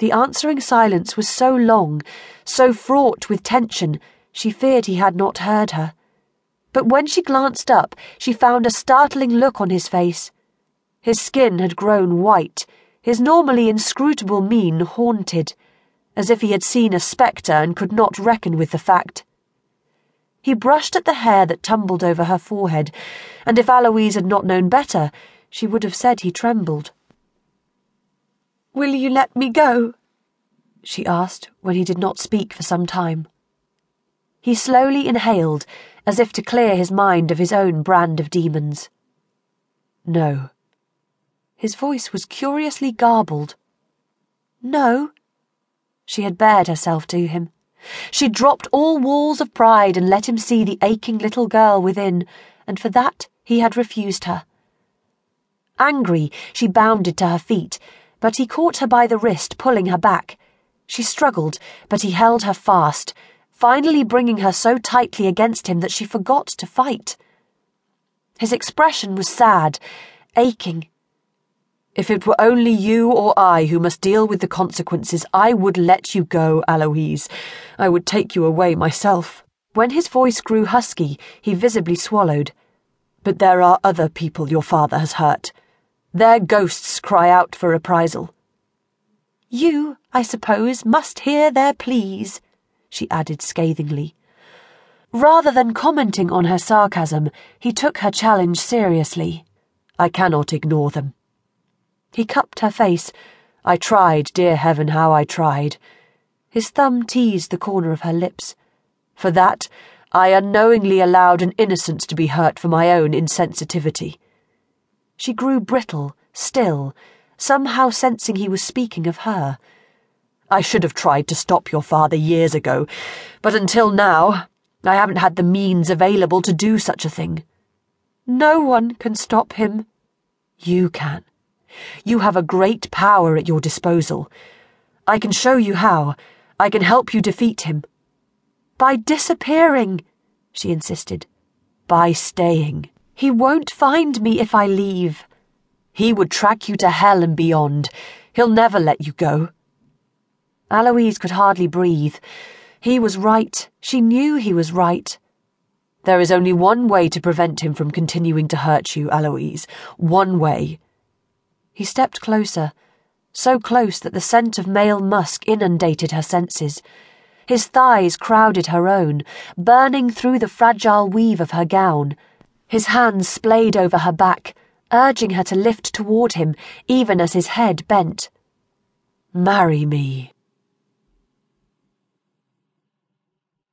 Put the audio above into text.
The answering silence was so long, so fraught with tension, she feared he had not heard her. But when she glanced up, she found a startling look on his face. His skin had grown white, his normally inscrutable mien haunted, as if he had seen a spectre and could not reckon with the fact. He brushed at the hair that tumbled over her forehead, and if Aloise had not known better, she would have said he trembled. Will you let me go? she asked when he did not speak for some time. He slowly inhaled, as if to clear his mind of his own brand of demons. No. His voice was curiously garbled. No. She had bared herself to him. She dropped all walls of pride and let him see the aching little girl within, and for that he had refused her. Angry, she bounded to her feet, but he caught her by the wrist, pulling her back. She struggled, but he held her fast, finally bringing her so tightly against him that she forgot to fight. His expression was sad, aching. If it were only you or I who must deal with the consequences, I would let you go, Aloise. I would take you away myself. When his voice grew husky, he visibly swallowed. But there are other people your father has hurt. Their ghosts cry out for reprisal. You, I suppose, must hear their pleas, she added scathingly. Rather than commenting on her sarcasm, he took her challenge seriously. I cannot ignore them. He cupped her face. I tried, dear heaven, how I tried. His thumb teased the corner of her lips. For that, I unknowingly allowed an innocence to be hurt for my own insensitivity. She grew brittle, still, somehow sensing he was speaking of her. I should have tried to stop your father years ago, but until now, I haven't had the means available to do such a thing. No one can stop him. You can. You have a great power at your disposal. I can show you how. I can help you defeat him. By disappearing, she insisted. By staying. He won't find me if I leave. He would track you to hell and beyond. He'll never let you go. Aloise could hardly breathe. He was right. She knew he was right. There is only one way to prevent him from continuing to hurt you, Aloise. One way. He stepped closer, so close that the scent of male musk inundated her senses. His thighs crowded her own, burning through the fragile weave of her gown. His hands splayed over her back, urging her to lift toward him, even as his head bent. Marry me.